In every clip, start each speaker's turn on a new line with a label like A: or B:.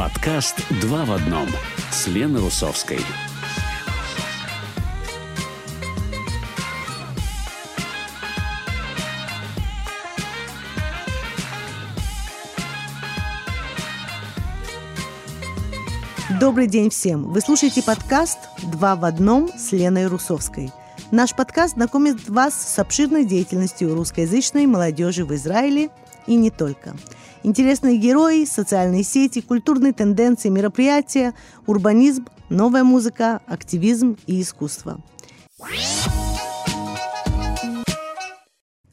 A: Подкаст «Два в одном» с Леной Русовской.
B: Добрый день всем! Вы слушаете подкаст «Два в одном» с Леной Русовской. Наш подкаст знакомит вас с обширной деятельностью русскоязычной молодежи в Израиле и не только. Интересные герои, социальные сети, культурные тенденции, мероприятия, урбанизм, новая музыка, активизм и искусство.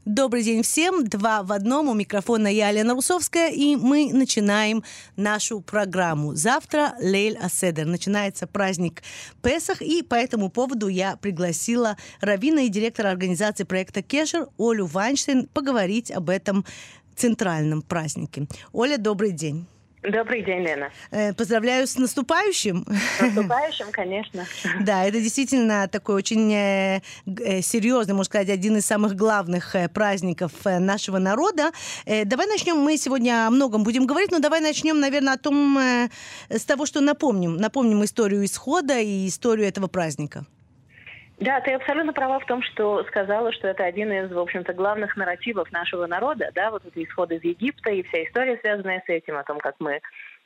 B: Добрый день всем. Два в одном. У микрофона я, Лена Русовская, и мы начинаем нашу программу. Завтра Лейль Аседер. Начинается праздник Песах, и по этому поводу я пригласила равина и директора организации проекта Кешер Олю Вайнштейн поговорить об этом центральном празднике. Оля, добрый день.
C: Добрый день, Лена.
B: Э, поздравляю с наступающим.
C: С наступающим, конечно.
B: Да, это действительно такой очень э, э, серьезный, можно сказать, один из самых главных праздников нашего народа. Давай начнем, мы сегодня о многом будем говорить, но давай начнем, наверное, о том, с того, что напомним. Напомним историю исхода и историю этого праздника.
C: Да, ты абсолютно права в том, что сказала, что это один из, в общем-то, главных нарративов нашего народа, да, вот эти исходы из Египта и вся история, связанная с этим, о том, как мы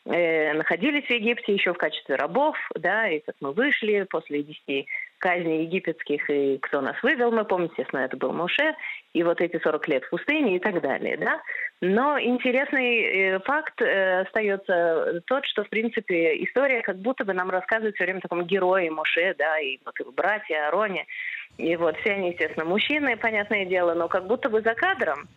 C: э, находились в Египте еще в качестве рабов, да, и как мы вышли после десяти казней египетских, и кто нас вывел, мы помним, естественно, это был Моше, и вот эти 40 лет в пустыне и так далее, да. Но интересный э, факт э, остается тот, что, в принципе, история как будто бы нам рассказывает все время таком герое Моше, да, и вот его братья, Ароне, и вот все они, естественно, мужчины, понятное дело, но как будто бы за кадром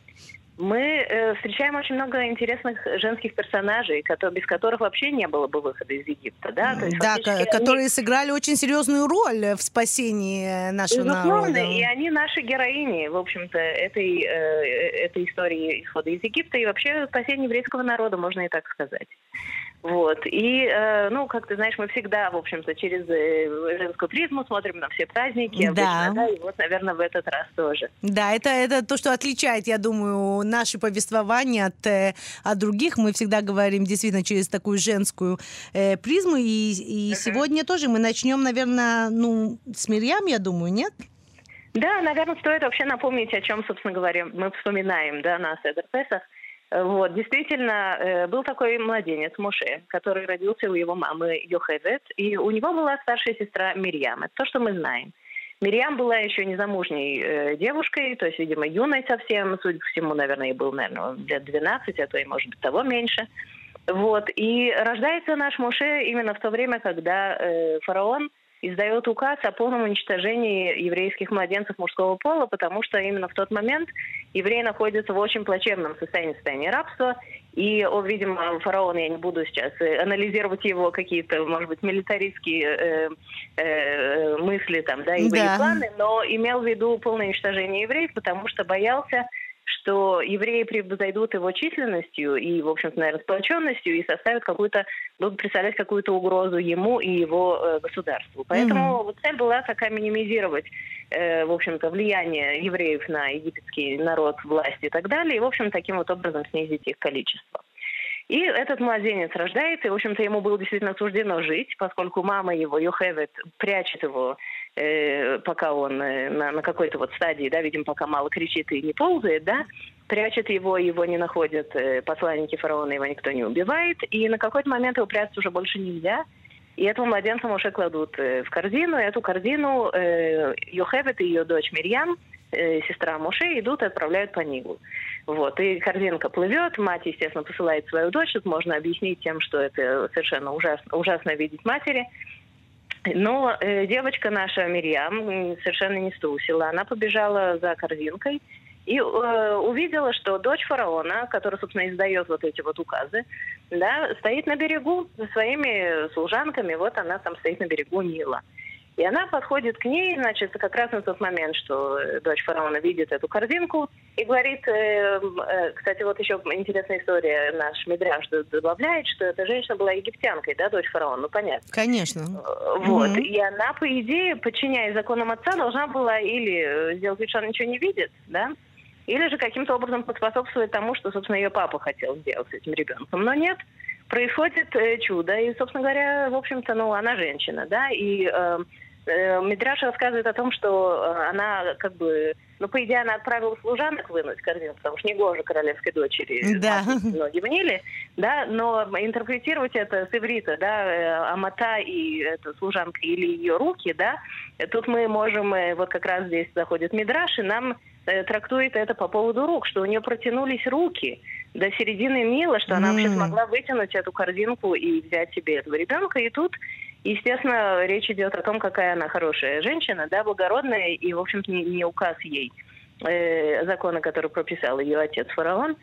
C: мы э, встречаем очень много интересных женских персонажей, которые, без которых вообще не было бы выхода из Египта. Да,
B: То есть, да которые они... сыграли очень серьезную роль в спасении нашего
C: Безусловно,
B: народа.
C: и они наши героини, в общем-то, этой, э, этой истории исхода из Египта и вообще спасения еврейского народа, можно и так сказать. Вот. И, э, ну, как ты знаешь, мы всегда, в общем-то, через э, женскую призму смотрим на все праздники.
B: Да.
C: Обычно, да. И вот, наверное, в этот раз тоже.
B: Да, это, это то, что отличает, я думаю, наше повествование от, э, от других. Мы всегда говорим действительно через такую женскую э, призму. И, и uh-huh. сегодня тоже мы начнем, наверное, ну, с Мирьям, я думаю, нет?
C: Да, наверное, стоит вообще напомнить, о чем, собственно говоря, мы вспоминаем, да, на Седер Песах. Вот, действительно, э, был такой младенец Моше, который родился у его мамы Йохевет, и у него была старшая сестра Мирьям. Это то, что мы знаем. Мирьям была еще незамужней э, девушкой, то есть, видимо, юной совсем, судя по всему, наверное, ей был, наверное, лет 12, а то и, может быть, того меньше. Вот, и рождается наш Моше именно в то время, когда э, фараон – издает указ о полном уничтожении еврейских младенцев мужского пола, потому что именно в тот момент евреи находятся в очень плачевном состоянии, состоянии рабства. И, о, видимо, фараон, я не буду сейчас э, анализировать его какие-то, может быть, милитаристские э, э, мысли там, да, и да. планы, но имел в виду полное уничтожение евреев, потому что боялся что евреи превзойдут его численностью и, в общем-то, наверное, сплоченностью и составят какую-то, будут представлять какую-то угрозу ему и его э, государству. Поэтому mm-hmm. вот цель была такая минимизировать, э, в общем-то, влияние евреев на египетский народ, власть и так далее, и, в общем, таким вот образом снизить их количество. И этот младенец рождается, и, в общем-то, ему было действительно суждено жить, поскольку мама его, Йохевет, прячет его э, пока он э, на, на какой-то вот стадии, да, видимо, пока мало кричит и не ползает, да, прячет его, его не находят э, посланники фараона, его никто не убивает, и на какой-то момент его прятать уже больше нельзя, и этого младенца уже кладут э, в корзину, и эту корзину э, Йохевет и ее дочь Мирьям, э, сестра Моше, идут и отправляют по Нилу. Вот, и корзинка плывет, мать, естественно, посылает свою дочь, тут можно объяснить тем, что это совершенно ужасно, ужасно видеть матери, но э, девочка наша Мирьям совершенно не струсила. Она побежала за корзинкой и э, увидела, что дочь фараона, которая, собственно, издает вот эти вот указы, да, стоит на берегу со своими служанками. Вот она там стоит на берегу Нила. И она подходит к ней, значит, как раз на тот момент, что дочь фараона видит эту корзинку и говорит, э, э, кстати, вот еще интересная история, наш Мидряш добавляет, что эта женщина была египтянкой, да, дочь фараона, ну понятно.
B: Конечно.
C: Э, вот, угу. и она, по идее, подчиняясь законам отца, должна была или э, сделать вид, что она ничего не видит, да, или же каким-то образом поспособствовать тому, что, собственно, ее папа хотел сделать с этим ребенком. Но нет, происходит э, чудо, и, собственно говоря, в общем-то, ну, она женщина, да, и э, Мидраш рассказывает о том, что э, она как бы, ну, по идее, она отправила служанок вынуть корзину, потому что не гоже королевской дочери
B: Да.
C: ноги в Ниле, да, но интерпретировать это с иврита, да, э, Амата и эта служанка или ее руки, да, э, тут мы можем, э, вот как раз здесь заходит Мидраш, и нам э, трактует это по поводу рук, что у нее протянулись руки до середины Нила, что она вообще
B: М.
C: смогла вытянуть эту корзинку и взять себе этого ребенка, и тут Естественно, речь идет о том, какая она хорошая женщина, да, благородная, и, в общем-то, не, не указ ей э, закона, который прописал ее отец фараон.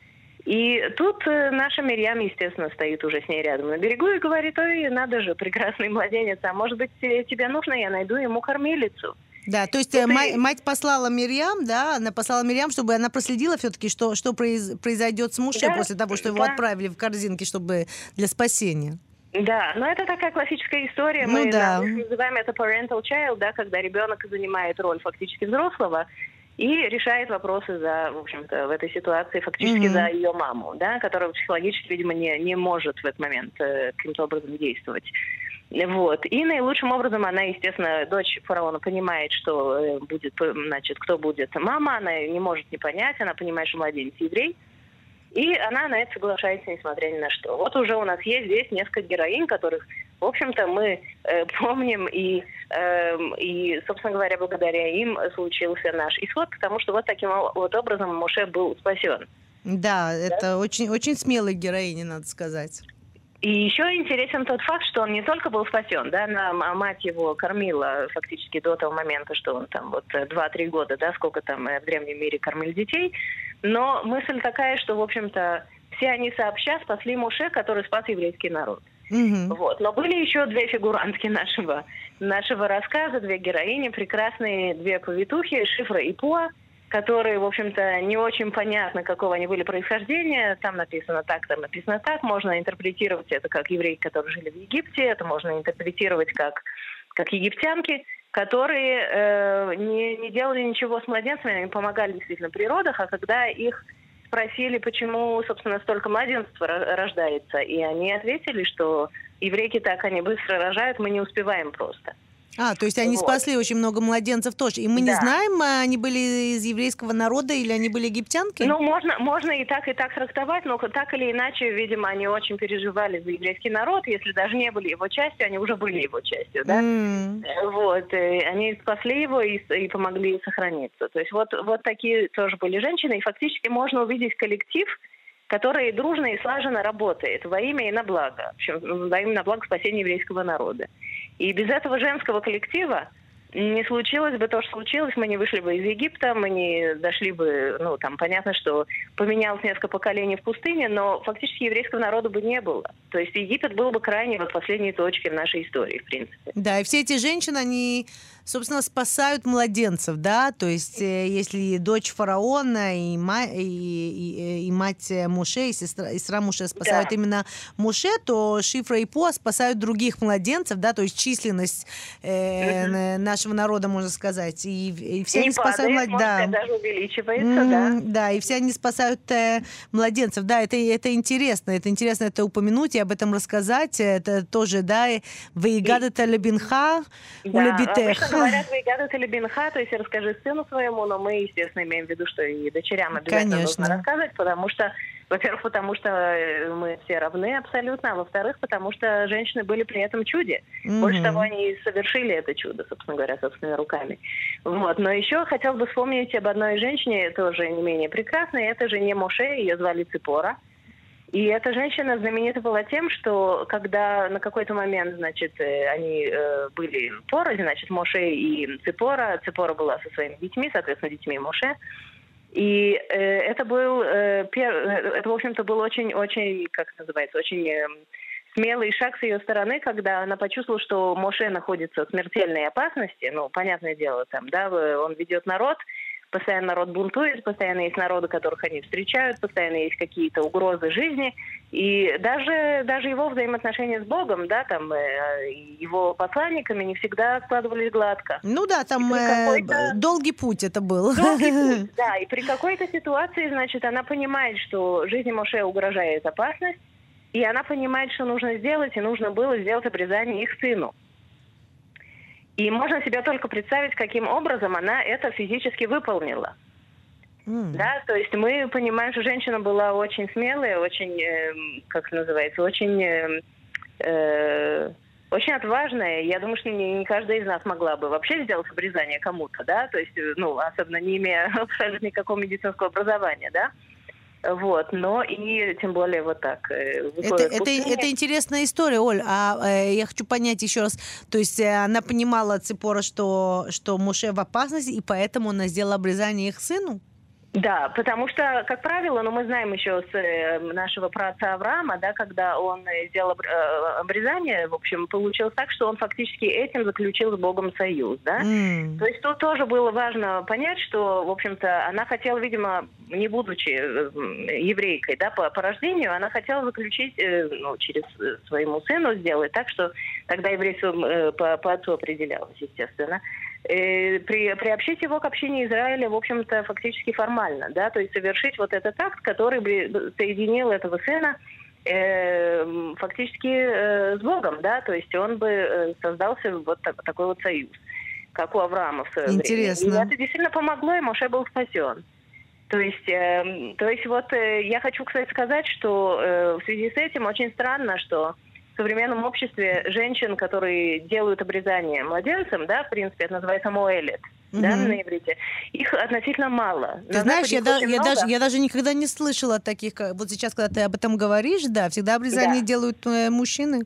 C: И тут э, наша Мирьям, естественно, стоит уже с ней рядом на берегу и говорит, ой, надо же, прекрасный младенец, а может быть, э, тебе нужно, я найду ему кормилицу.
B: Да, то есть э,
C: Это
B: ма-
C: и-
B: мать послала Мирьям, да, она послала Мирьям, чтобы она проследила все-таки, что, что произ- произойдет с Муше
C: Да,
B: после того, что его
C: да.
B: отправили в корзинке, чтобы для спасения.
C: Да, но это такая классическая история.
B: Ну
C: Мы
B: да.
C: называем это parental child, да, когда ребенок занимает роль фактически взрослого и решает вопросы за, в общем-то, в этой ситуации фактически
B: Мгм.
C: за ее маму, да, которая психологически, видимо, не, не может в этот момент э, каким-то образом действовать. Вот. И наилучшим образом она, естественно, дочь фараона понимает, что э, будет, значит, кто будет мама, она не может не понять, она понимает, что младенец еврей. И она на это соглашается, несмотря ни на что. Вот уже у нас есть здесь несколько героинь, которых, в общем-то, мы э, помним, и, эм, и, собственно говоря, благодаря им случился наш исход, потому что вот таким вот образом Моше был спасен.
B: Да, это очень, очень смелая героиня, надо сказать.
C: И еще интересен тот факт, что он не только был спасен, да, на, м- мать его кормила фактически до того момента, что он там вот э, 2-3 года, да, сколько там э, в древнем мире кормили детей, но мысль такая, что, в общем-то, все они сообща спасли Моше, который спас еврейский народ.
B: Мгм.
C: Вот. Но были еще две фигурантки нашего, нашего рассказа, две героини, прекрасные две повитухи, Шифра и Пуа, которые, в общем-то, не очень понятно, какого они были происхождения. Там написано так, там написано так. Можно интерпретировать это как евреи, которые жили в Египте. Это можно интерпретировать как, как египтянки, которые э, не, не делали ничего с младенцами, они помогали действительно при родах, а когда их спросили, почему, собственно, столько младенцев ро- рождается, и они ответили, что еврейки так, они быстро рожают, мы не успеваем просто.
B: А, то есть они
C: Вот.
B: спасли очень много младенцев тоже. И мы не
C: Да.
B: знаем, а они были из еврейского народа или они были египтянки?
C: Ну, можно, можно и так, и так трактовать, но так или иначе, видимо, они очень переживали за еврейский народ. Если даже не были его частью, они уже были его частью, да? Э, Вот, и они спасли его и, и помогли сохраниться. То есть вот, вот такие тоже были женщины, и фактически можно увидеть коллектив, который дружно и слаженно работает во имя и на благо, в общем, во имя и на благо спасения еврейского народа. И без этого женского коллектива не случилось бы то, что случилось, мы не вышли бы из Египта, мы не дошли бы, ну, там, понятно, что поменялось несколько поколений в пустыне, но фактически еврейского народа бы не было. То есть Египет был бы крайне вот последней точкой в нашей истории, в принципе.
B: Да, и все эти женщины, они, собственно, спасают младенцев, да, то есть э, если дочь фараона и, ма- и, и- и мать э, Муше, и сестра, и сестра Муше спасают
C: Да.
B: именно Муше, то Шифра и По спасают других младенцев, да, то есть численность э, н- нашего народа, можно сказать, и, и все
C: не
B: они спасают
C: падает,
B: млад-
C: может
B: да.
C: даже увеличивается, да.
B: Мгм, да, и все они спасают э, младенцев. Да, это, это интересно. Это интересно это упомянуть и об этом рассказать. Это тоже, да, и «Ваигадата лебинха
C: Да,
B: улебитех».
C: обычно говорят, «Ваигадат или бинха», то есть расскажи сыну своему, но мы, естественно, имеем в виду, что и дочерям обязательно
B: Конечно.
C: нужно рассказывать, потому что, во-первых, потому что э, мы все равны абсолютно, а во-вторых, потому что женщины были при этом чуде. Больше
B: Мгм.
C: того, они совершили это чудо, собственно говоря, собственными руками. Вот. Но еще хотел бы вспомнить об одной женщине, тоже не менее прекрасной. Это же не Моше, ее звали Ципора. И эта женщина знаменита была тем, что когда на какой-то момент, значит, э, они э, были порознь, значит, Моше и Ципора, Ципора была со своими детьми, соответственно, детьми Моше, и э, это был, э, пер- э, это, в общем-то, был очень-очень, как называется, очень э, смелый шаг с ее стороны, когда она почувствовала, что Моше находится в смертельной опасности. Ну, понятное дело, там, да, он ведет народ, постоянно народ бунтует, постоянно есть народы, которых они встречают, постоянно есть какие-то угрозы жизни. И даже, даже его взаимоотношения с Богом, да, там, э, его посланниками не всегда складывались гладко.
B: Ну да, там э, долгий путь это был.
C: Долгий путь, да, и при какой-то ситуации, значит, она понимает, что жизни Моше угрожает опасность, и она понимает, что нужно сделать, и нужно было сделать обрезание их сыну. И можно себе только представить, каким образом она это физически выполнила. Mm. Да, то есть мы понимаем, что женщина была очень смелая, очень, э, как называется, очень, э, э, очень отважная. Я думаю, что не, не каждая из нас могла бы вообще сделать обрезание кому-то, да, то есть, ну, особенно не имея абсолютно никакого медицинского образования, да. Вот, но и тем более вот так.
B: Э, это, это, это интересная история, Оль. А э, я хочу понять еще раз. То есть э, она понимала Ципора, что, что Муше в опасности, и поэтому она сделала обрезание их сыну?
C: Да, потому что, как правило, ну мы знаем еще с э, нашего праца Авраама, да, когда он сделал э, обрезание, в общем, получилось так, что он фактически этим заключил с Богом союз, да. Mm. То есть тут тоже было важно понять, что, в общем-то, она хотела, видимо, не будучи э, еврейкой, да, по, по рождению, она хотела заключить, ну, через своему сыну сделать так, что тогда еврейство по, по отцу определялось, естественно э, при, приобщить его к общине Израиля, в общем-то, фактически формально, да, то есть совершить вот этот акт, который бы соединил этого сына э, фактически э, с Богом, да, то есть он бы э, создался вот так, такой вот союз, как у Авраама в свое
B: Интересно.
C: время. И это действительно помогло, и Моше был спасен. То есть, э, то есть вот э, я хочу, кстати, сказать, что э, в связи с этим очень странно, что современном обществе женщин, которые делают обрезание младенцам, да, в принципе, это называется моэлит, mm-hmm. да, на иврите, их относительно мало.
B: Ты знаешь, я, да, я, даже, я даже никогда не слышала таких, вот сейчас, когда ты об этом говоришь, да, всегда обрезание да. делают э, мужчины.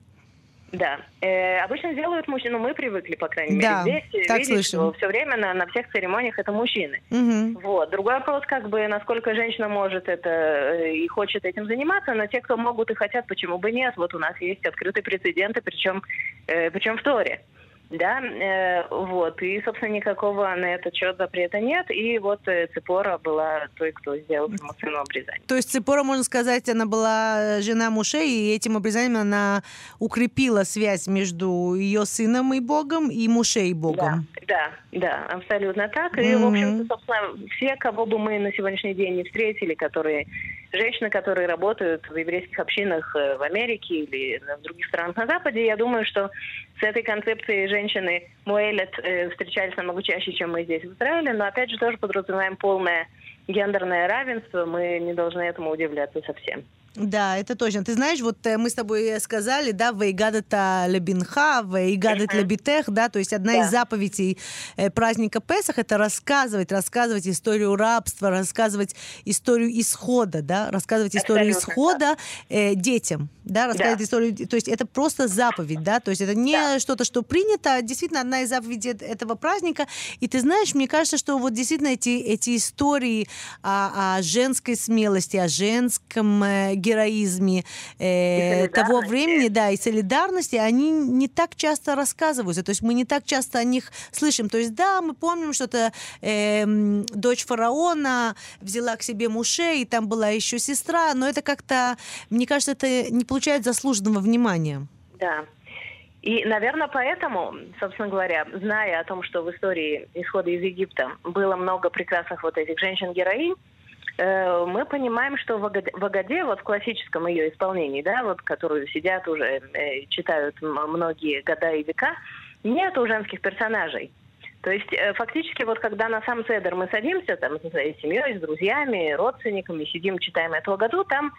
C: Да. Э, обычно делают мужчины, ну, мы привыкли, по крайней да, мере, здесь так видеть, слышим. что все время на, на всех церемониях это мужчины. Угу. Вот. Другой вопрос, как бы, насколько женщина может это э, и хочет этим заниматься, но те, кто могут и хотят, почему бы нет? Вот у нас есть открытые прецеденты, причем, э, причем в Торе да, э, вот, и, собственно, никакого на этот счет запрета нет, и вот э, Цепора была той, кто сделал самоценное обрезание.
B: То есть Цепора, можно сказать, она была жена Муше, и этим обрезанием она укрепила связь между ее сыном и Богом, и Муше и Богом.
C: Да, да, да абсолютно так, и, mm-hmm. в общем-то, собственно, все, кого бы мы на сегодняшний день не встретили, которые женщины, которые работают в еврейских общинах э, в Америке или в других странах на Западе, я думаю, что с этой концепцией женщины Муэлет э, встречались намного чаще, чем мы здесь в Израиле, но опять же тоже подразумеваем полное гендерное равенство, мы не должны этому удивляться совсем.
B: Да, это точно. Ты знаешь, вот э, мы с тобой сказали, да, «Вейгадата лебинха», «Вейгадат лебитех», да, то есть одна да. из заповедей э, праздника Песах – это рассказывать, рассказывать историю рабства, рассказывать историю исхода, да, рассказывать историю Абсолютно, исхода э, детям, да, рассказывать да. историю, то есть это просто заповедь, да, то есть это не да. что-то, что принято, а действительно одна из заповедей этого праздника. И ты знаешь, мне кажется, что вот действительно эти, эти истории о, о женской смелости, о женском э, героизме э, того времени, да, и солидарности, они не так часто рассказываются. То есть мы не так часто о них слышим. То есть да, мы помним, что это э, дочь фараона взяла к себе Муше, и там была еще сестра, но это как-то, мне кажется, это не получает заслуженного внимания.
C: Да. И, наверное, поэтому, собственно говоря, зная о том, что в истории исхода из Египта было много прекрасных вот этих женщин-героинь, Э, мы понимаем, что в Агаде, вот в классическом ее исполнении, да, вот которую сидят уже, э, читают многие года и века, нет женских персонажей. То есть э, фактически вот когда на сам Седер мы садимся там со своей семьей, с друзьями, родственниками, сидим, читаем эту году, там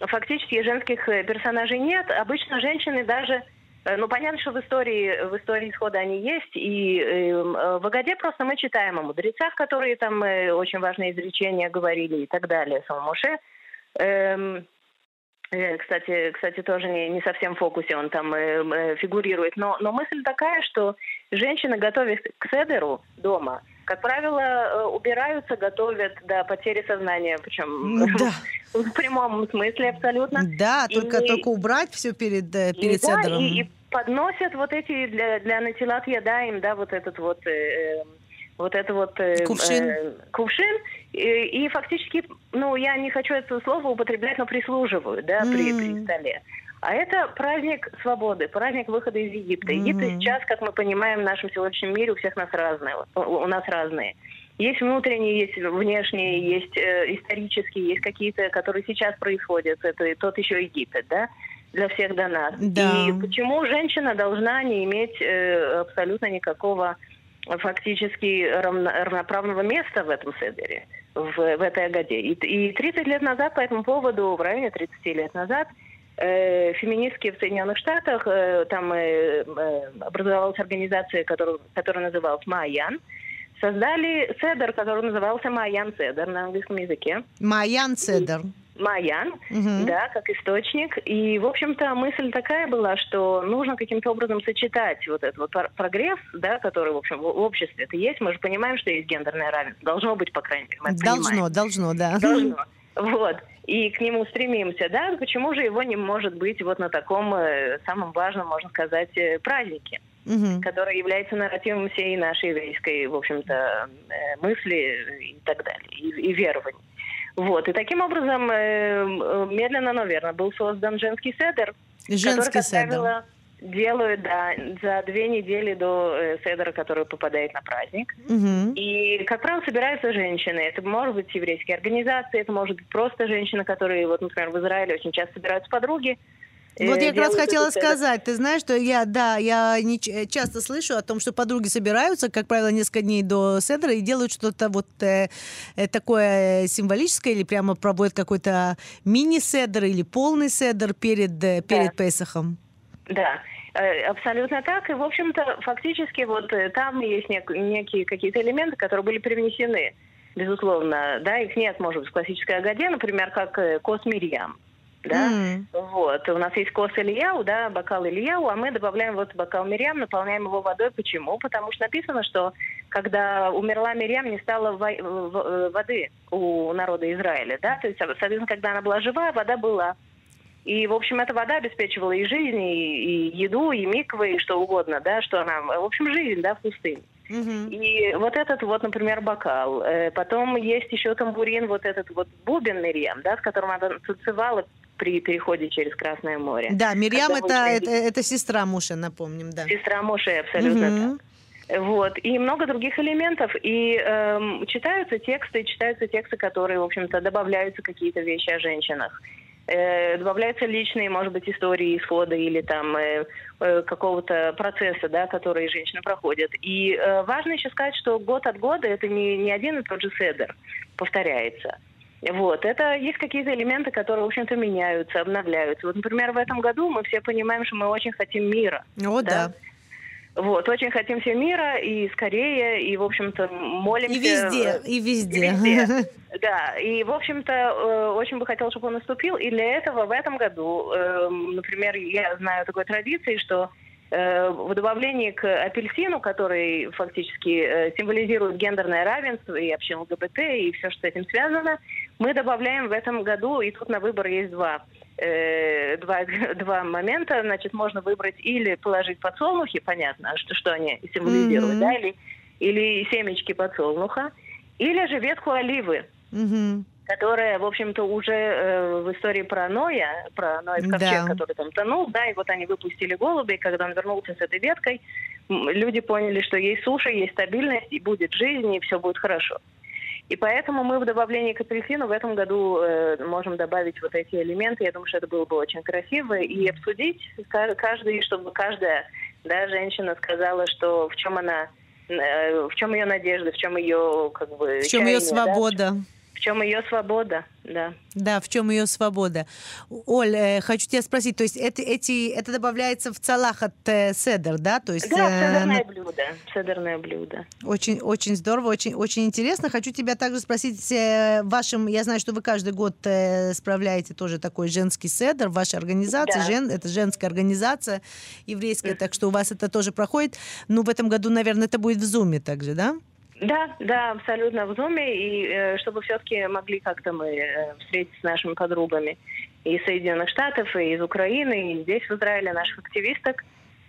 C: фактически женских персонажей нет. Обычно женщины даже Э, ну, понятно, что в истории, в истории исхода они есть, и эм, э, в Агаде просто мы читаем о мудрецах, которые там э, очень важные изречения говорили и так далее, Салмоше. Эм, э, кстати, кстати, тоже не, не совсем в фокусе он там э, э, фигурирует. Но, но мысль такая, что женщины, готовясь к седеру дома, как правило, э, убираются, готовят до потери сознания, причем да. в прямом смысле абсолютно.
B: Да, и, только, только убрать все перед, перед
C: и. Да, и, и подносят вот эти для, для натилат ядаем, да, вот этот вот э, вот это вот
B: э, кувшин, э,
C: кувшин и, и фактически, ну, я не хочу это слово употреблять, но прислуживают, да, mm. при, при столе. А это праздник свободы, праздник выхода из Египта. Mm-hmm. Египет сейчас, как мы понимаем, в нашем сегодняшнем мире у всех нас разные, у нас разные. Есть внутренние, есть внешние, есть э, исторические, есть какие-то, которые сейчас происходят. Это тот еще Египет, да? Для всех до нас.
B: Да.
C: И почему женщина должна не иметь э, абсолютно никакого фактически равно, равноправного места в этом седере, в, в этой Агаде. И, и 30 лет назад по этому поводу, в районе 30 лет назад, э, феминистки в Соединенных Штатах, э, там э, образовалась организация, которую, которая называлась «Майян», создали седер, который назывался «Майян Седер» на английском языке.
B: Майян Седер.
C: Маян,
B: Мгм.
C: да, как источник. И, в общем-то, мысль такая была, что нужно каким-то образом сочетать вот этот вот пр- прогресс, да, который, в общем, в обществе это есть. Мы же понимаем, что есть гендерное равенство. Должно быть, по крайней мере. мы
B: Должно,
C: понимаем.
B: должно, да.
C: Должно. Вот. И к нему стремимся, да? Почему же его не может быть вот на таком э, самом важном, можно сказать, э, празднике?
B: Мгм.
C: который является нарративом всей нашей еврейской, в общем-то, э, мысли и так далее, и, и верований. Вот. И таким образом, медленно, но верно, был создан женский седер, который,
B: Женский
C: как
B: седер.
C: правило, делают да, за две недели до э, седера, который попадает на праздник.
B: Мгм.
C: И, как правило, собираются женщины. Это может быть еврейские организации, это может быть просто женщины, которые, вот, например, в Израиле очень часто собираются подруги. э,
B: Вот я как раз хотела сказать, ты знаешь, что я, да, я не э, часто слышу о том, что подруги собираются, как правило, несколько дней до седра и делают что-то вот э, э, такое символическое или прямо проводят какой-то мини-седр или полный седр перед, перед Песохом.
C: Да, э, абсолютно так. И, в общем-то, фактически вот э, там есть нек- некие какие-то элементы, которые были привнесены, безусловно. Да, их нет, может быть, в классической Агаде, например, как э, кос Мирьям. Да?
B: М.
C: Вот, у нас есть кос Ильяу, да, бокал Ильяу, а мы добавляем вот бокал Мирьям, наполняем его водой. Почему? Потому что написано, что когда умерла Мирьям, не стало воды у народа Израиля, да, то есть, соответственно, когда она была жива, вода была. И, в общем, эта вода обеспечивала и жизнь, и, и еду, и миквы, и что угодно, да, что она, в общем, жизнь, да, в пустыне.
B: Мгм.
C: И вот этот вот, например, бокал. Э, Потом есть еще тамбурин, вот этот вот бубен Мирьям, да, с которым она танцевала при переходе через Красное море.
B: Да, Мирьям это, это, это сестра Муша, напомним, да.
C: Сестра Моше, абсолютно
B: Мгм.
C: так. Вот. И много других элементов. И эм, читаются тексты, читаются тексты, которые, в общем-то, добавляются какие-то вещи о женщинах. Э, добавляются личные, может быть, истории исхода или там э, э, какого-то процесса, да, который женщины проходят. И важно еще сказать, что год от года это не, не один и тот же седер повторяется. Вот. Это есть какие-то элементы, которые, в общем-то, меняются, обновляются. Вот, например, в этом году мы все понимаем, что мы очень хотим мира.
B: О, да.
C: Вот, очень хотим все мира и скорее, и, в общем-то, молимся...
B: И везде, и
C: И
B: везде.
C: везде. Да, и, в общем-то, э, очень бы хотел, чтобы он наступил. И для этого в этом году, э, например, я знаю такой традиции, что э, в добавлении к апельсину, который фактически э, символизирует гендерное равенство и общину ЛГБТ, и все, что с этим связано, мы добавляем в этом году, и тут на выбор есть два, э, два, два момента. Значит, можно выбрать или положить подсолнухи, понятно, что, что они символизируют,
B: Мгм.
C: да, или, или семечки подсолнуха, или же ветку оливы,
B: Мгм.
C: которая, в общем-то, уже э, в истории про Ноя, про Ноя ковчег,
B: Да.
C: который там тонул, да, и вот они выпустили голубя, и когда он вернулся с этой веткой, люди поняли, что есть суша, есть стабильность, и будет жизнь, и все будет хорошо. И поэтому мы в добавлении к апельсину в этом году э, можем добавить вот эти элементы. Я думаю, что это было бы очень красиво. И обсудить ка- каждый, чтобы каждая да, женщина сказала, что в чем она, э, в чем ее надежда, в чем ее как бы
B: В чем ее
C: чаяние, да,
B: свобода?
C: В чем ее свобода, да.
B: Да, в чем ее свобода. Оль, э, хочу тебя спросить, то есть это, эти, это добавляется в цалах от э, седер, да? То есть,
C: Да,
B: э,
C: седерное
B: на-
C: блюдо. Седерное блюдо.
B: Очень, очень здорово, очень, очень интересно. Хочу тебя также спросить, э, вашим, я знаю, что вы каждый год э, справляете тоже такой женский седер, ваша организация,
C: Да.
B: жен, это женская организация еврейская, так что у вас это тоже проходит. Ну, в этом году, наверное, это будет в Зуме также, да?
C: Да, да, абсолютно в Зуме, и э, чтобы все-таки могли как-то мы э, встретиться с нашими подругами из Соединенных Штатов, и из Украины, и здесь, в Израиле, наших активисток.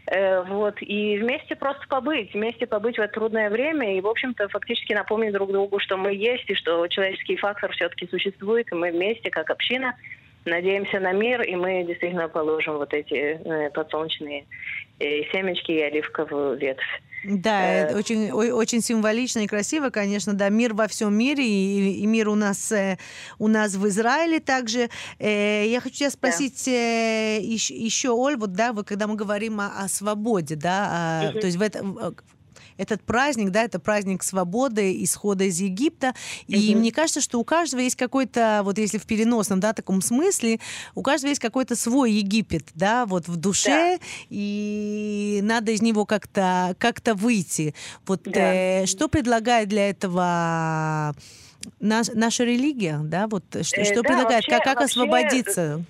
C: Э, вот, и вместе просто побыть, вместе побыть в это трудное время, и, в общем-то, фактически напомнить друг другу, что мы есть, и что человеческий фактор все-таки существует, и мы вместе, как община, надеемся на мир, и мы действительно положим вот эти э, подсолнечные э, семечки и оливковую ветвь.
B: Да, э, очень, очень символично и красиво, конечно, да, мир во всем мире и, и мир у нас э, у нас в Израиле также. Я хочу тебя спросить да. еще, еще, Оль, вот да, вот когда мы говорим о, о свободе, да, о, угу. то есть в этом этот праздник, да, это праздник свободы, исхода из Египта. И мне кажется, что у каждого есть какой-то, вот если в переносном, да, таком смысле, у каждого есть какой-то свой Египет, да, вот в душе, да. и надо из него как-то как выйти. Вот да. э, что предлагает для этого наш, наша религия, да, вот что, э, что да, предлагает, вообще, как, как вообще... освободиться?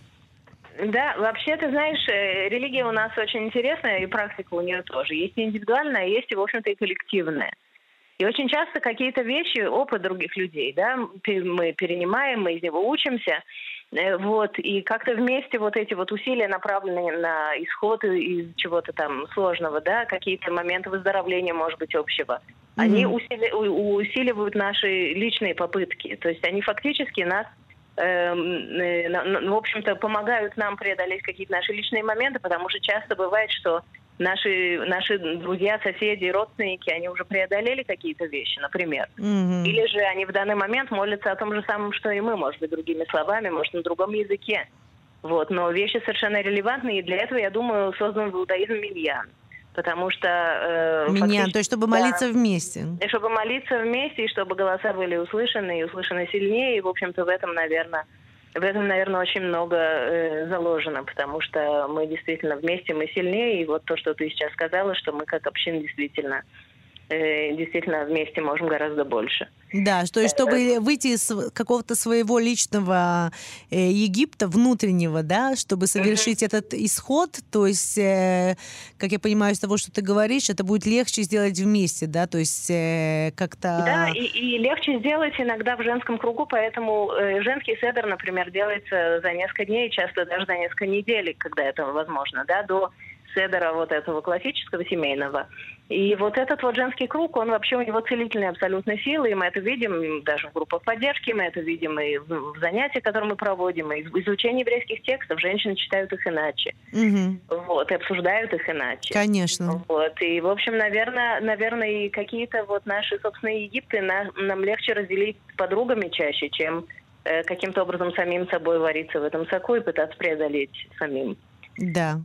C: Да, вообще, ты знаешь, э, религия у нас очень интересная, и практика у нее тоже. Есть индивидуальная, есть, в общем-то, и коллективная. И очень часто какие-то вещи, опыт других людей, да, мы перенимаем, мы из него учимся, э, вот, и как-то вместе вот эти вот усилия, направленные на исход из чего-то там сложного, да, какие-то моменты выздоровления, может быть, общего, mm-hmm. они усили, усиливают наши личные попытки. То есть они фактически нас в общем-то, помогают нам преодолеть какие-то наши личные моменты, потому что часто бывает, что наши, наши друзья, соседи, родственники, они уже преодолели какие-то вещи, например. Mm-hmm. Или же они в данный момент молятся о том же самом, что и мы, может быть, другими словами, может, на другом языке. Вот, но вещи совершенно релевантные, и для этого, я думаю, создан в иудаизм миньян потому что...
B: Э, Меня, то есть чтобы молиться да, вместе.
C: И чтобы молиться вместе, и чтобы голоса были услышаны, и услышаны сильнее, и, в общем-то, в этом, наверное, в этом, наверное, очень много э, заложено, потому что мы действительно вместе, мы сильнее, и вот то, что ты сейчас сказала, что мы как община действительно Э, действительно вместе можем гораздо больше.
B: Да, что, чтобы выйти из какого-то своего личного э, Египта внутреннего, да, чтобы совершить uh-huh. этот исход, то есть, э, как я понимаю из того, что ты говоришь, это будет легче сделать вместе, да, то есть э, как-то...
C: Да, и, и легче сделать иногда в женском кругу, поэтому э, женский седер, например, делается за несколько дней, часто даже за несколько недель, когда это возможно, да, до седера вот этого классического семейного. И вот этот вот женский круг, он вообще у него целительные абсолютно силы, и мы это видим даже в группах поддержки, мы это видим и в, занятиях, которые мы проводим, и в изучении еврейских текстов. Женщины читают их иначе. Угу. Вот, и обсуждают их иначе.
B: Конечно.
C: Вот, и, в общем, наверное, наверное и какие-то вот наши собственные Египты на, нам легче разделить с подругами чаще, чем э, каким-то образом самим собой вариться в этом соку и пытаться преодолеть самим.
B: Да.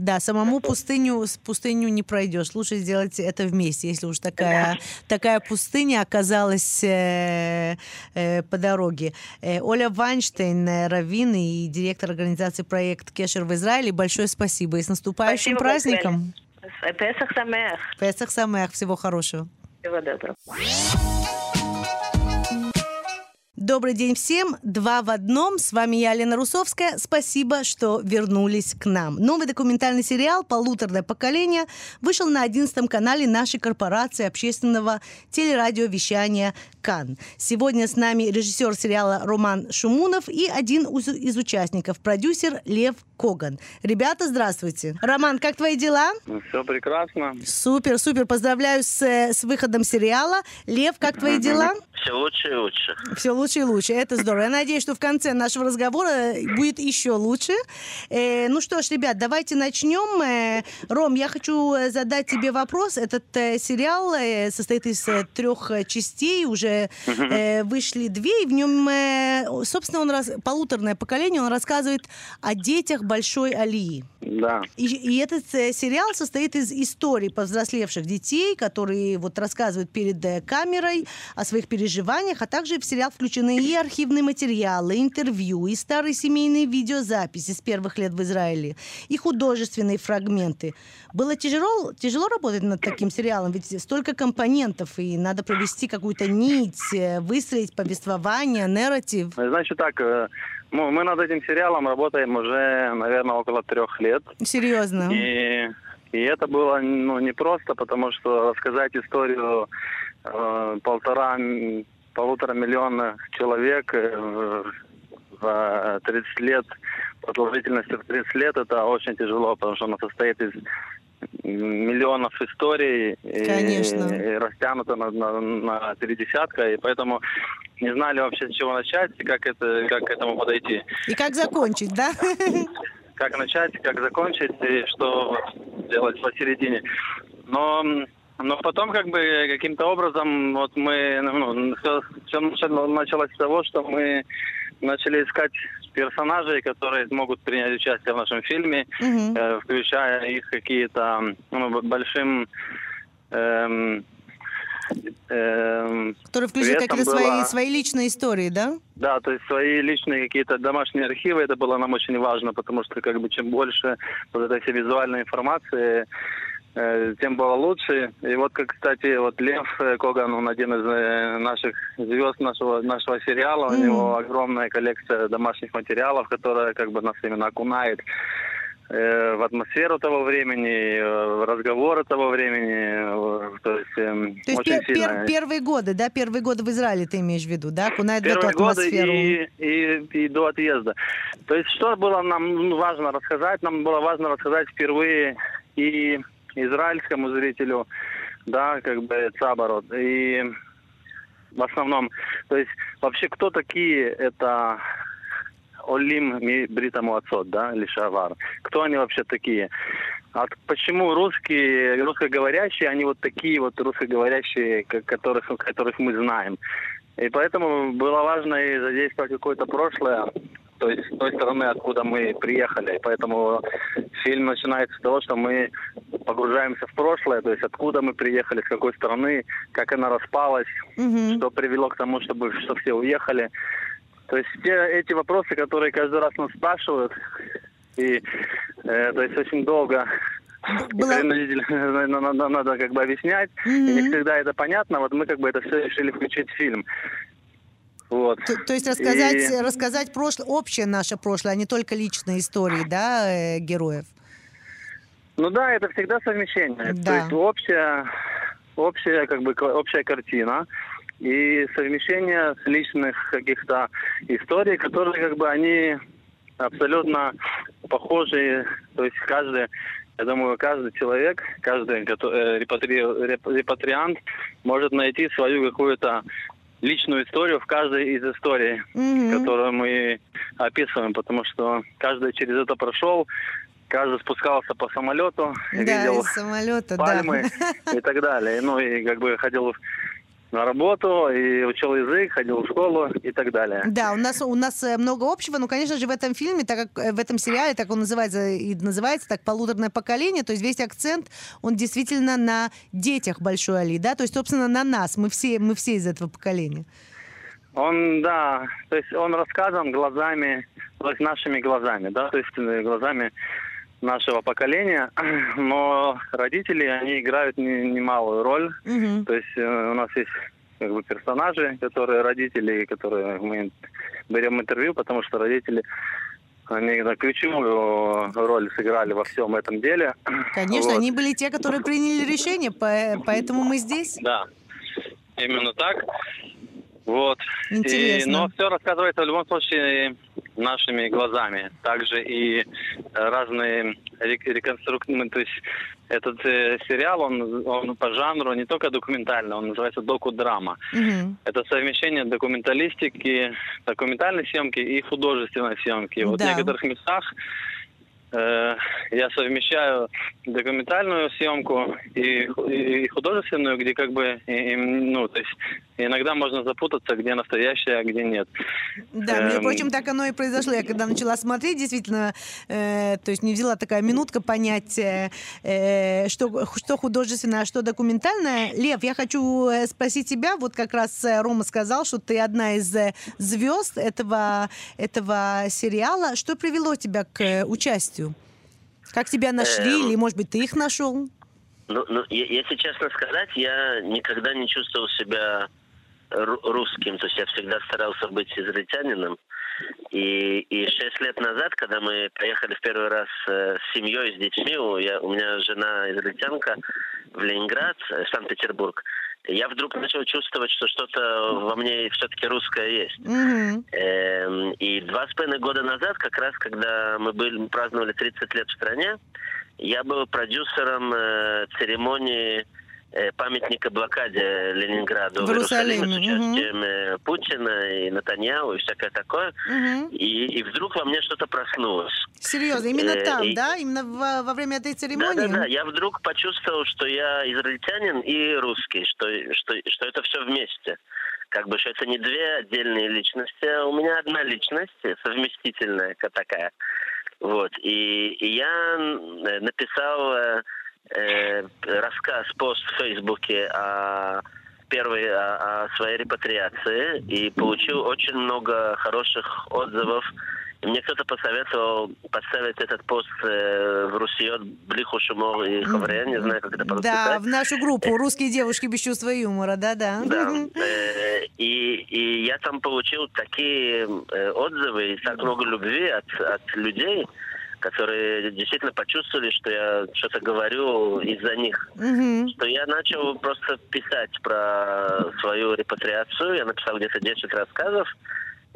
B: Да, самому пустыню, пустыню не пройдешь. Лучше сделать это вместе, если уж такая, такая пустыня оказалась э, э, по дороге. Э, Оля Вайнштейн, э, раввин и директор организации проект Кешер в Израиле, большое спасибо. И с наступающим спасибо, праздником.
C: Песах Самех.
B: Песах Самех. Всего хорошего.
C: Всего доброго.
B: Добрый день всем. Два в одном. С вами я, Лена Русовская. Спасибо, что вернулись к нам. Новый документальный сериал «Полуторное поколение» вышел на 11 канале нашей корпорации общественного телерадиовещания «Кан». Сегодня с нами режиссер сериала Роман Шумунов и один из участников, продюсер Лев Коган. Ребята, здравствуйте. Роман, как твои дела?
D: Все прекрасно.
B: Супер, супер. Поздравляю с, с выходом сериала. Лев, как твои дела?
D: Все лучше и лучше.
B: Все лучше и лучше. Это здорово. Я надеюсь, что в конце нашего разговора будет еще лучше. Э, ну что ж, ребят, давайте начнем. Э, Ром, я хочу задать тебе вопрос. Этот э, сериал э, состоит из э, трех частей. Уже э, вышли две. И в нем, э, собственно, он раз, полуторное поколение. Он рассказывает о детях большой Алии.
D: Да.
B: И, и этот э, сериал состоит из историй повзрослевших детей, которые вот рассказывают перед э, камерой о своих переживаниях, а также в сериал включены и архивные материалы, интервью, и старые семейные видеозаписи с первых лет в Израиле, и художественные фрагменты. Было тяжело, тяжело работать над таким сериалом, ведь столько компонентов, и надо провести какую-то нить, э, выстроить повествование, нарратив.
D: Значит так, ну, мы над этим сериалом работаем уже, наверное, около трех лет.
B: Серьезно?
D: И, и это было ну, непросто, потому что рассказать историю э, полтора, полутора миллиона человек э, в 30 лет, продолжительностью в 30 лет, это очень тяжело, потому что она состоит из миллионов историй
B: Конечно.
D: и, и растянута на, на, на три десятка, и поэтому не знали вообще с чего начать и как, это, как к этому подойти.
B: И как закончить, да?
D: Как начать, как закончить и что делать посередине. Но но потом как бы каким-то образом вот мы, ну, все, все началось с того, что мы начали искать персонажей, которые могут принять участие в нашем фильме,
B: Мгм.
D: э, включая их какие-то ну, большим эм, эм,
B: Которые включили
D: При этом
B: какие-то свои, свои личные истории, да?
D: да, то есть свои личные какие-то домашние архивы, это было нам очень важно, потому что как бы чем больше вот этой всей визуальной информации, э, тем было лучше. И вот, как, кстати, вот Лев э, Коган, он один из э, наших звезд нашего, нашего сериала, у
B: Мгм.
D: него огромная коллекция домашних материалов, которая как бы нас именно окунает э, в атмосферу того времени, э, разговоры того времени, э, то есть, эм,
B: То есть
D: очень
B: пер- пер- первые годы, да, первые годы в Израиле ты имеешь в виду, да, окунает в эту
D: Первые годы
B: атмосферу.
D: и, и, и до отъезда. То есть что было нам ну, важно рассказать? Нам было важно рассказать впервые и израильскому зрителю, да, как бы Цабарот, и в основном, то есть вообще кто такие это Олим ми Бритаму Ацот, да, или Шавар. Кто они вообще такие? А почему русские, русскоговорящие, они вот такие вот русскоговорящие, ко- которых, которых мы знаем? И поэтому было важно и задействовать какое-то прошлое, то есть с той стороны, откуда мы приехали. И поэтому фильм начинается с того, что мы погружаемся в прошлое, то есть откуда мы приехали, с какой страны, как она распалась,
B: Мгм.
D: что привело к тому, чтобы что все уехали. То есть те эти вопросы, которые каждый раз нас спрашивают, и э, то есть очень долго
B: Было-
D: надо, надо- надо как бы объяснять, и не всегда это понятно. Вот мы как бы это все решили включить в фильм. Вот.
B: То, то есть рассказать,
D: И-
B: рассказать прошлое, общее наше прошлое, а не только личные истории, да, э, героев.
D: Ну да, это всегда совмещение.
B: Да.
D: То есть общая, общая, как бы, общая картина и совмещение личных каких-то историй, которые как бы они абсолютно похожи. То есть каждый, я думаю, каждый человек, каждый э, репатри- реп- репатриант может найти свою какую-то личную историю в каждой из историй
B: Мгм.
D: которую мы описываем, потому что каждый через это прошел, каждый спускался по самолету,
B: Да,
D: видел
B: самолета,
D: пальмы
B: да.
D: и так далее. Ну и как бы ходил на работу, и учил язык, ходил в школу и так далее.
B: Да, у нас, у нас э, много общего, но, конечно же, в этом фильме, так как э, в этом сериале, так он называется, и называется так «Полуторное поколение», то есть весь акцент, он действительно на детях Большой Али, да, то есть, собственно, на нас, мы все, мы все из этого поколения.
D: Он, да, то есть он рассказан глазами, нашими глазами, да, то есть э, глазами нашего поколения, но родители, они играют не- немалую роль
B: Мгм.
D: То есть э, у нас есть как бы персонажи, которые родители, которые мы берем интервью, потому что родители они да, ключевую роль сыграли во всем этом деле.
B: Конечно,
D: Вот.
B: они были те, которые приняли решение, по- поэтому мы здесь.
D: Да, именно так. Вот.
B: Интересно.
D: И, но все рассказывается в любом случае нашими глазами. Также и э, разные рек- реконструктивные, то есть этот э, сериал, он, он по жанру не только документальный, он называется доку-драма.
B: Мгм.
D: Это совмещение документалистики, документальной съемки и художественной съемки. Вот
B: Да.
D: в некоторых местах я совмещаю документальную съемку и, и художественную, где как бы, и- ну, то есть иногда можно запутаться, где настоящее, а где нет.
B: Да, между
D: Эм.
B: прочим, так оно и произошло. Я когда начала смотреть, действительно, э, то есть не взяла такая минутка понять, э, э, что, что художественное, а что документальное. Лев, я хочу э, спросить тебя, вот как раз э, Рома сказал, что ты одна из звезд этого, этого сериала. Что привело тебя к участию? Как тебя нашли,
E: Эм.
B: или, может быть, ты их нашел?
E: Ну, ну, если честно сказать, я никогда не чувствовал себя ру- русским. То есть я всегда старался быть израильтянином. И, и шесть лет назад, когда мы поехали в первый раз э, с семьей, с детьми, у, я, у меня жена израильтянка в Ленинград, э, Санкт-Петербург, я вдруг начал чувствовать, что что-то во мне все-таки русское есть. Эм, И два с половиной года назад, как раз когда мы были, праздновали 30 лет в стране, я был продюсером э, церемонии памятника блокаде Ленинграду
B: В Иерусалиме,
E: с участием э, Путина и Натаньяу и всякое такое.
B: Мгм.
E: И, и вдруг во мне что-то проснулось.
B: Серьезно, именно
E: Э,
B: там,
E: и-
B: да? Именно во, во время этой
E: Да,
B: церемонии?
E: да, да. Я вдруг почувствовал, что я израильтянин и русский, что, что, что это все вместе. Как бы, что это не две отдельные личности, а у меня одна личность, совместительная ка- такая. Вот. И, и я э, написал э, э, рассказ, пост в Фейсбуке о первой о, о своей репатриации и получил очень много хороших отзывов. И мне кто-то посоветовал поставить этот пост э, в Русиот, Блиху Шумор и Хавре, не знаю, как это
B: Да,
E: прочитать.
B: в нашу группу «Русские девушки без чувства юмора», да-да.
E: Да. Э, И, и я там получил такие э, отзывы и так много любви от, от людей, которые действительно почувствовали, что я что-то говорю из-за них.
B: Мгм.
E: Что я начал просто писать про свою репатриацию. Я написал где-то 10 рассказов.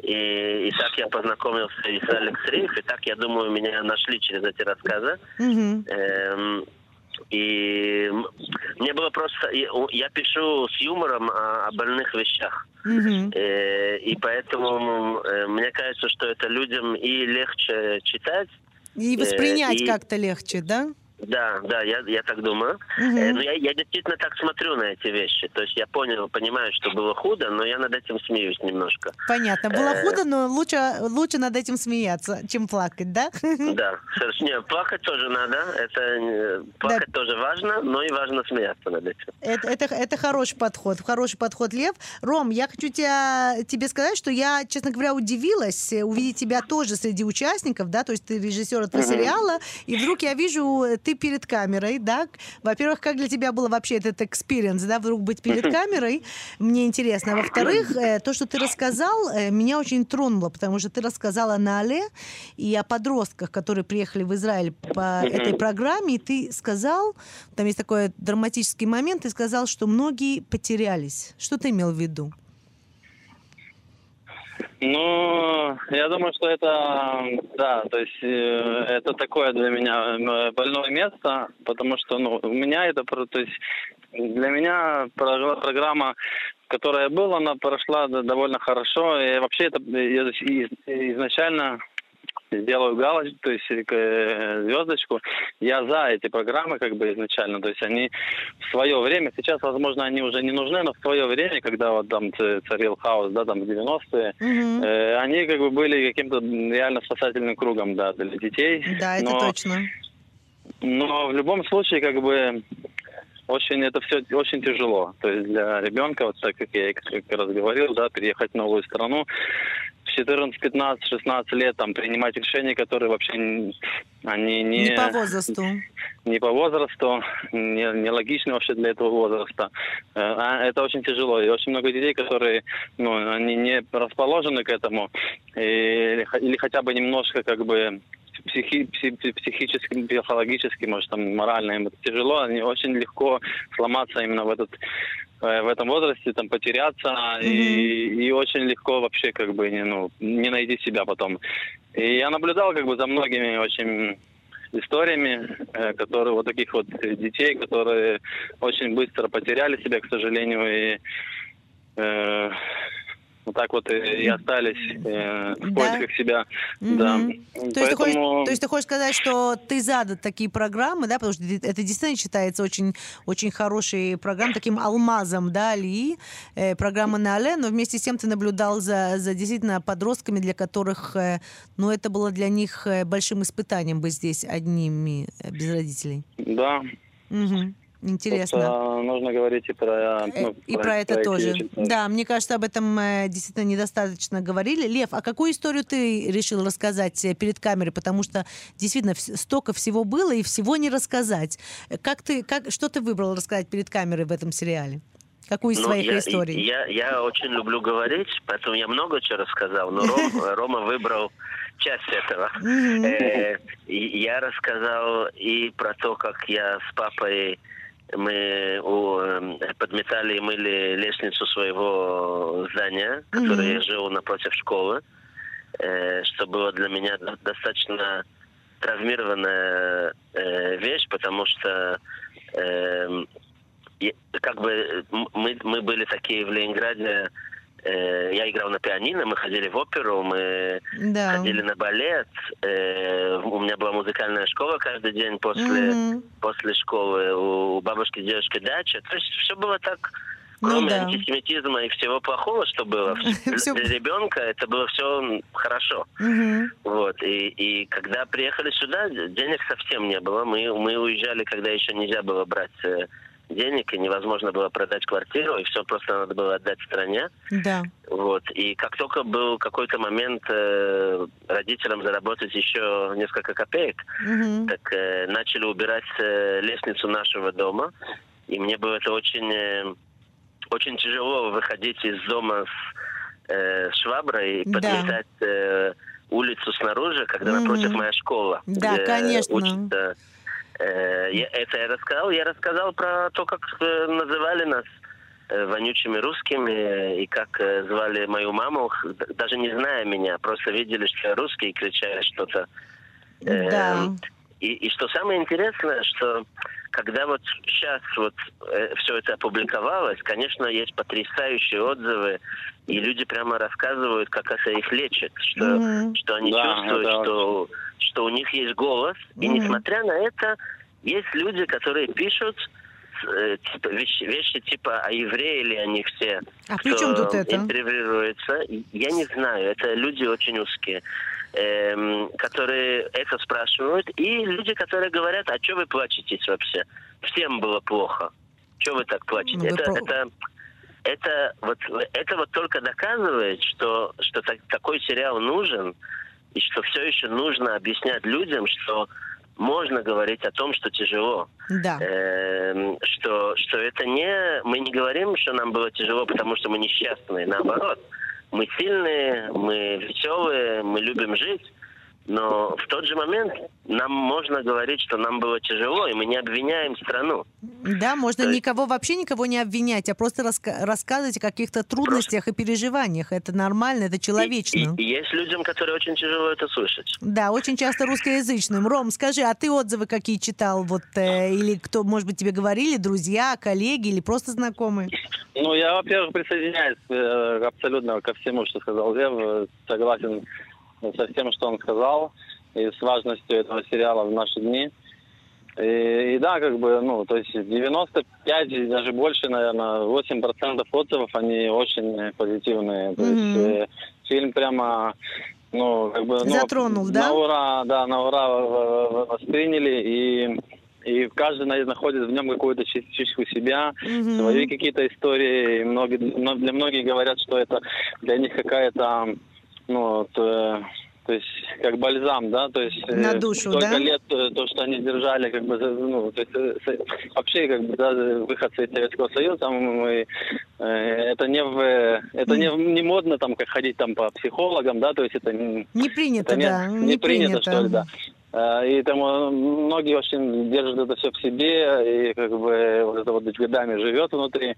E: И, и так я познакомился и с Алекс Риф, и так, я думаю, меня нашли через эти рассказы.
B: Мгм.
E: Эм, и мне было просто... Я, пишу с юмором о, о больных вещах.
B: Мгм.
E: Э, и поэтому э, мне кажется, что это людям и легче читать.
B: И воспринять
E: и-
B: как-то легче, да?
E: Да, да, я, я так думаю.
B: Мгм.
E: Э, но я, я действительно так смотрю на эти вещи. То есть я понял, понимаю, что было худо, но я над этим смеюсь немножко.
B: Понятно. Было
E: Э.
B: худо, но лучше, лучше над этим смеяться, чем плакать, да?
E: Да, совершенно. Плакать тоже надо. Это э, плакать тоже важно, но и важно смеяться над этим.
B: Это, это, это хороший подход, хороший подход, Лев. Ром, я хочу тебя, тебе сказать, что я, честно говоря, удивилась э, увидеть тебя тоже среди участников, да, то есть ты режиссер этого сериала, и вдруг я вижу, э, ты перед камерой, да. Во-первых, как для тебя было вообще этот experience, да, вдруг быть перед камерой, мне интересно. А во-вторых, э, то, что ты рассказал, э, меня очень тронуло, потому что ты рассказала на Але и о подростках, которые приехали в Израиль по этой программе, и ты сказал, там есть такой драматический момент, ты сказал, что многие потерялись. Что ты имел в виду?
D: Ну, я думаю, что это, да, то есть э, это такое для меня э, больное место, потому что, ну, у меня это, то есть для меня програ- программа, которая была, она прошла довольно хорошо, и вообще это из- изначально сделаю галочку, то есть э, звездочку. Я за эти программы как бы изначально, то есть они в свое время, сейчас, возможно, они уже не нужны, но в свое время, когда вот там царил хаос, да, там в 90-е,
B: Мгм.
D: Э, они как бы были каким-то реально спасательным кругом, да, для детей.
B: Да, это
D: но,
B: точно.
D: Но в любом случае, как бы, очень это все очень тяжело. То есть для ребенка, вот так как я как раз говорил, да, переехать в новую страну, 14, 15, 16 лет там принимать решения, которые вообще они не,
B: Не по возрасту.
D: не по возрасту, не, не логичны вообще для этого возраста. Э, а Это очень тяжело. И очень много детей, которые ну, они не расположены к этому, или, или хотя бы немножко как бы психи, пси- пси- психически, психологически, может, там, морально им это тяжело, они очень легко сломаться именно в этот в этом возрасте, там, потеряться, и, и очень легко вообще, как бы, не, ну, не найти себя потом. И я наблюдал, как бы, за многими очень историями, э, которые вот таких вот детей, которые очень быстро потеряли себя, к сожалению, и э, вот так вот и, остались э, в
B: Да.
D: поисках себя.
B: Мгм.
D: Да.
B: То есть, ты хочешь,
D: Поэтому-
B: то есть ты хочешь сказать, что ты за такие программы, да, потому что это действительно считается очень, очень хорошей программой, таким алмазом, да, Али, э, программа на Але, но вместе с тем ты наблюдал за, за действительно подростками, для которых, э, ну, это было для них э, большим испытанием быть здесь одними, э, без родителей.
D: Да.
B: Мгм. Интересно.
D: Просто нужно говорить и про,
B: Э,
D: ну,
B: И про это
D: эти
B: тоже.
D: вещи
B: Да, мне кажется, об этом э, действительно недостаточно говорили. Лев, а какую историю ты решил рассказать э, перед камерой? Потому что действительно столько всего было и всего не рассказать. Э, Как ты, как, что ты выбрал рассказать перед камерой в этом сериале? Какую из
E: Ну,
B: своих
E: я,
B: историй?
E: Я, я очень люблю говорить, поэтому я много чего рассказал, но Ром- Рома выбрал часть этого. Э, Я рассказал и про то, как я с папой мы у, эм, подметали и мыли лестницу своего здания, которое я жил напротив школы, э, что было для меня до- достаточно травмированная э, вещь, потому что эм, как бы мы, мы были такие в Ленинграде, э, я играл на пианино, мы ходили в оперу, мы да. ходили на балет, э, у меня была музыкальная школа каждый день после, mm-hmm. после школы, у бабушки и дедушки дача. То есть все было так ну кроме ну, да. антисемитизма и всего плохого, что было для ребенка, это было все хорошо. Вот. И, и когда приехали сюда, денег совсем не было. Мы, мы уезжали, когда еще нельзя было брать э, денег, и невозможно было продать квартиру, и все просто надо было отдать стране.
B: Да.
E: Вот. И как только был какой-то момент э, родителям заработать еще несколько копеек, угу. так э, начали убирать э, лестницу нашего дома. И мне было это очень... Э, очень тяжело выходить из дома с э, шваброй и подметать да. э, улицу снаружи, когда mm-hmm. напротив моя школа.
B: Да,
E: где
B: конечно.
E: Учится, э, я, это я рассказал. Я рассказал про то, как э, называли нас э, вонючими русскими и как э, звали мою маму, даже не зная меня, просто видели, что я русский и кричали что-то.
B: Э, да.
E: И, и что самое интересное, что когда вот сейчас вот э, все это опубликовалось, конечно, есть потрясающие отзывы, и люди прямо рассказывают, как это их лечит, что, mm-hmm. что они да, чувствуют, что, что у них есть голос, mm-hmm. и несмотря на это, есть люди, которые пишут э, типа, вещи, вещи типа о евреи или они все,
B: а кто тут это?
E: интервьюируется. Я не знаю, это люди очень узкие эм, которые это спрашивают, и люди, которые говорят, а что вы плачетесь вообще? Всем было плохо. Что вы так плачете? Ну, это, про... это, это, вот, это вот только доказывает, что, что так, такой сериал нужен, и что все еще нужно объяснять людям, что можно говорить о том, что тяжело.
B: Да.
E: Э, что, что это не... Мы не говорим, что нам было тяжело, потому что мы несчастные. Наоборот мы сильные, мы веселые, мы любим жить. Но в тот же момент нам можно говорить, что нам было тяжело, и мы не обвиняем страну.
B: Да, можно То никого, есть... вообще никого не обвинять, а просто раска- рассказывать о каких-то трудностях просто... и переживаниях. Это нормально, это человечно.
E: И, и, и есть людям, которые очень тяжело это слышать.
B: Да, очень часто русскоязычным. Ром, скажи, а ты отзывы какие читал? Вот, э, или кто, может быть, тебе говорили, друзья, коллеги или просто знакомые?
D: Ну, я, во-первых, присоединяюсь э, абсолютно ко всему, что сказал Лев. Э, согласен со всем, что он сказал, и с важностью этого сериала в наши дни. И, и да, как бы, ну, то есть 95, даже больше, наверное, 8% отзывов, они очень позитивные. То mm-hmm. есть э, фильм прямо, ну, как бы... Ну,
B: Затронул, да?
D: На ура, да, на ура восприняли, и и каждый находит в нем какую-то частичку себя, mm-hmm. свои какие-то истории. И многие, для многих говорят, что это для них какая-то, ну, вот, э, то есть как бальзам, да, то есть
B: на э, душу,
D: столько
B: да?
D: лет э, то, что они держали, как бы, ну, то есть вообще как бы, да, выходцы из Советского Союза, там, мы, э, это не в, это не, не модно там, как ходить там по психологам, да, то есть это
B: не принято, это
D: не,
B: да,
D: не, не принято, принято, что ли, да. И там многие очень держат это все в себе, и как бы вот это вот годами живет внутри.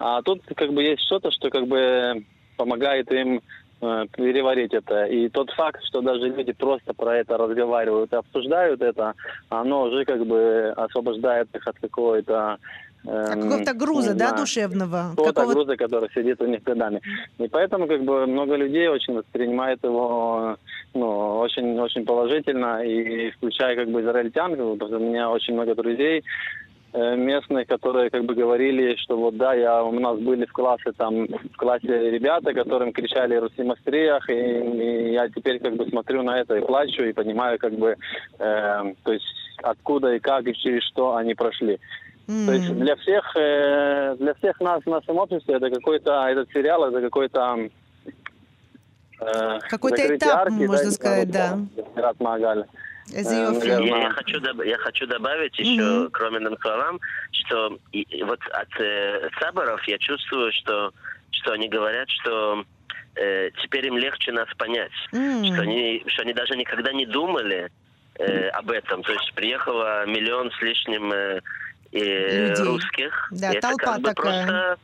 D: А тут как бы есть что-то, что как бы помогает им Э, переварить это. И тот факт, что даже люди просто про это разговаривают и обсуждают это, оно уже как бы освобождает их от какой-то
B: эм, какого-то груза, да, душевного?
D: Какого-то какого груза, который сидит у них годами. И поэтому как бы много людей очень воспринимает его ну, очень, очень положительно, и включая как бы израильтян, потому что у меня очень много друзей, Э, местные, которые как бы говорили, что вот да, я, у нас были в классе там в классе ребята, которым кричали Русимастриях, и, и я теперь как бы смотрю на это и плачу и понимаю как бы, э, то есть откуда и как и через что они прошли. Mm. То есть для всех, э, для всех нас в нашем обществе это какой-то этот сериал, это какой-то
B: э, какой-то этап, арки, можно да, сказать, да.
E: да. Я, я, хочу, я хочу добавить еще, mm-hmm. кроме словам, что и, вот от э, Саборов я чувствую, что, что они говорят, что э, теперь им легче нас понять, mm-hmm. что, они, что они даже никогда не думали э, об этом. То есть приехало миллион с лишним э, э, русских.
B: Да,
E: это
B: толпа
E: как бы
B: такая.
E: Просто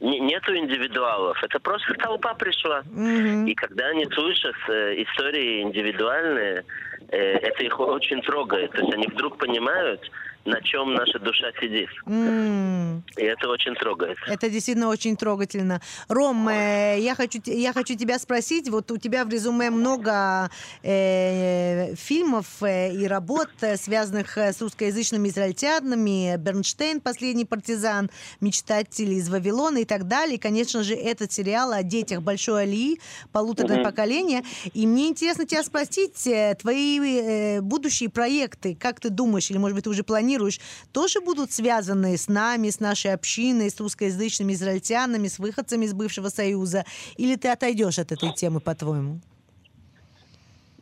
E: нету индивидуалов, это просто толпа пришла.
B: Mm-hmm.
E: И когда они слышат э, истории индивидуальные, э, это их очень трогает. То есть они вдруг понимают, на чем наша душа сидит.
B: М,
E: И это очень трогает.
B: Это действительно очень трогательно. Ром, э, я, хочу, я хочу тебя спросить, вот у тебя в резюме много э, фильмов э, и работ, э, связанных э, с русскоязычными израильтянами, Бернштейн, «Последний партизан», «Мечтатели из Вавилона» и так далее. И, конечно же, этот сериал о детях Большой Алии, полуторное
D: Мгм.
B: поколение. И мне интересно тебя спросить, э, твои э, будущие проекты, как ты думаешь, или, может быть, ты уже планируешь, тоже будут связаны с нами, с нашей общиной, с русскоязычными израильтянами, с выходцами из бывшего Союза? Или ты отойдешь от этой темы, по-твоему?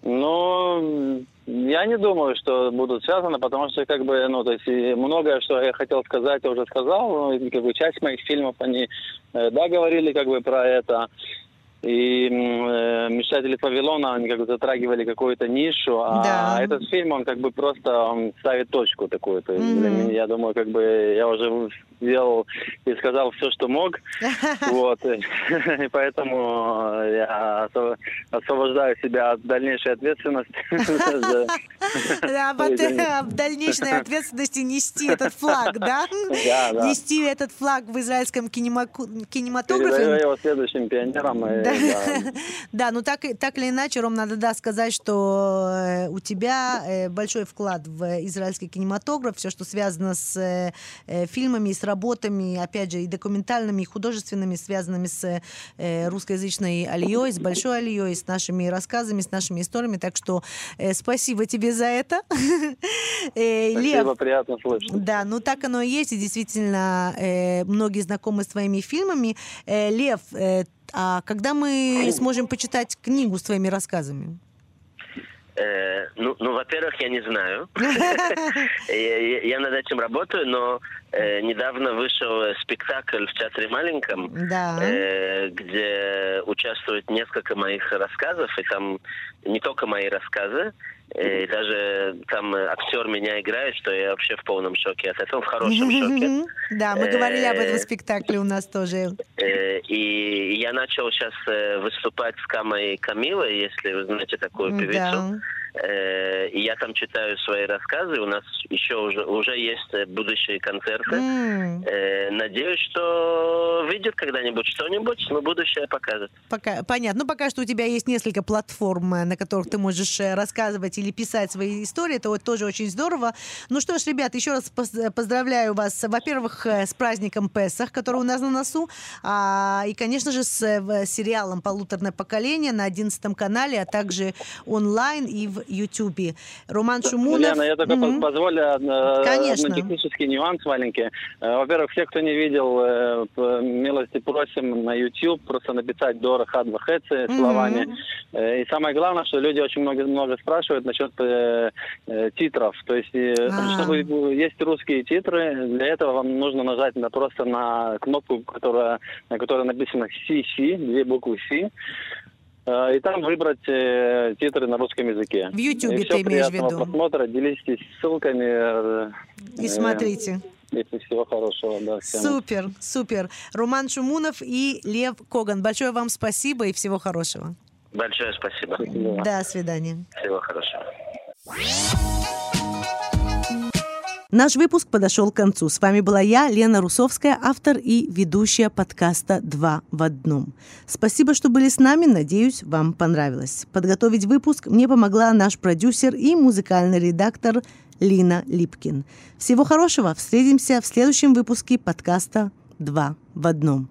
D: Ну, я не думаю, что будут связаны, потому что, как бы, ну, то есть, многое, что я хотел сказать, я уже сказал. Ну, как бы, часть моих фильмов, они, э, да, говорили, как бы, про это. И э, «Мечтатели Павилона», они как бы затрагивали какую-то нишу, а
B: Да.
D: этот фильм, он как бы просто он ставит точку такую. То есть для меня, я думаю, как бы я уже сделал и сказал все, что мог. Вот. И поэтому я осво- освобождаю себя от дальнейшей ответственности.
B: Да, об об дальнейшей ответственности нести этот флаг, да? Нести этот флаг в израильском кинемаку-
D: Передаю
B: кинематографе.
D: его следующим пионерам.
B: Да.
D: Да.
B: Да, ну так, так или иначе, Ром, надо да, сказать, что э, у тебя э, большой вклад в израильский кинематограф, все, что связано с э, фильмами, с работами, опять же, и документальными, и художественными, связанными с русскоязычной алией, с большой алией, с нашими рассказами, с нашими историями. Так что спасибо тебе за это. Э, Лев,
D: Спасибо, приятно слышать.
B: да, ну так оно и есть, и действительно многие знакомы с твоими фильмами. Лев, а когда мы сможем почитать книгу с твоими рассказами?
E: Э, ну, ну, во-первых, я не знаю. Я, над этим работаю, но э, недавно вышел спектакль в театре маленьком,
B: Да.
E: э, где участвует несколько моих рассказов, и там не только мои рассказы, и даже там э, актер меня играет, что я вообще в полном шоке от этого, в хорошем шоке.
B: Да, мы говорили об этом
E: Э,
B: спектакле у нас тоже.
E: Э, И я начал сейчас э, выступать с Камой Камилой, если вы знаете такую певицу. Э, И я там читаю свои рассказы. У нас еще уже, уже есть будущие концерты. Э, Надеюсь, что выйдет когда-нибудь что-нибудь, но будущее покажет.
B: Пока, понятно. Ну, пока что у тебя есть несколько платформ, э, на которых ты можешь рассказывать или писать свои истории. Это вот тоже очень здорово. Ну что ж, ребят, еще раз поз- поздравляю вас, во-первых, с праздником Песах, который у нас на носу, а, и, конечно же, с сериалом «Полуторное поколение» на 11 канале, а также онлайн и в Ютубе. Роман Шумунов.
D: Лена, я только поз- позволю э,
B: Конечно.
D: технический нюанс маленький. Э, Во-первых, все, кто не видел, э, милости просим на YouTube просто написать Дора Хадва Хэци словами. Э, И самое главное, что люди очень много, много спрашивают насчет э, э, титров. То есть,
B: А.
D: чтобы есть русские титры, для этого вам нужно нажать на, просто на кнопку, которая, на которой написано CC, две буквы C. Э, И там выбрать э, титры на русском языке.
B: В Ютубе
D: И
B: ты имеешь в
D: приятного
B: виду?
D: просмотра, делитесь ссылками. э,
B: И
D: э,
B: смотрите.
D: И всего хорошего, да, всем.
B: Супер, супер. Роман Шумунов и Лев Коган. Большое вам спасибо и всего хорошего.
E: Большое спасибо.
D: Спасибо.
B: До свидания.
E: Всего хорошего.
B: Наш выпуск подошел к концу. С вами была я, Лена Русовская, автор и ведущая подкаста «Два в одном». Спасибо, что были с нами. Надеюсь, вам понравилось. Подготовить выпуск мне помогла наш продюсер и музыкальный редактор Лина Липкин. Всего хорошего. Встретимся в следующем выпуске подкаста «Два в одном».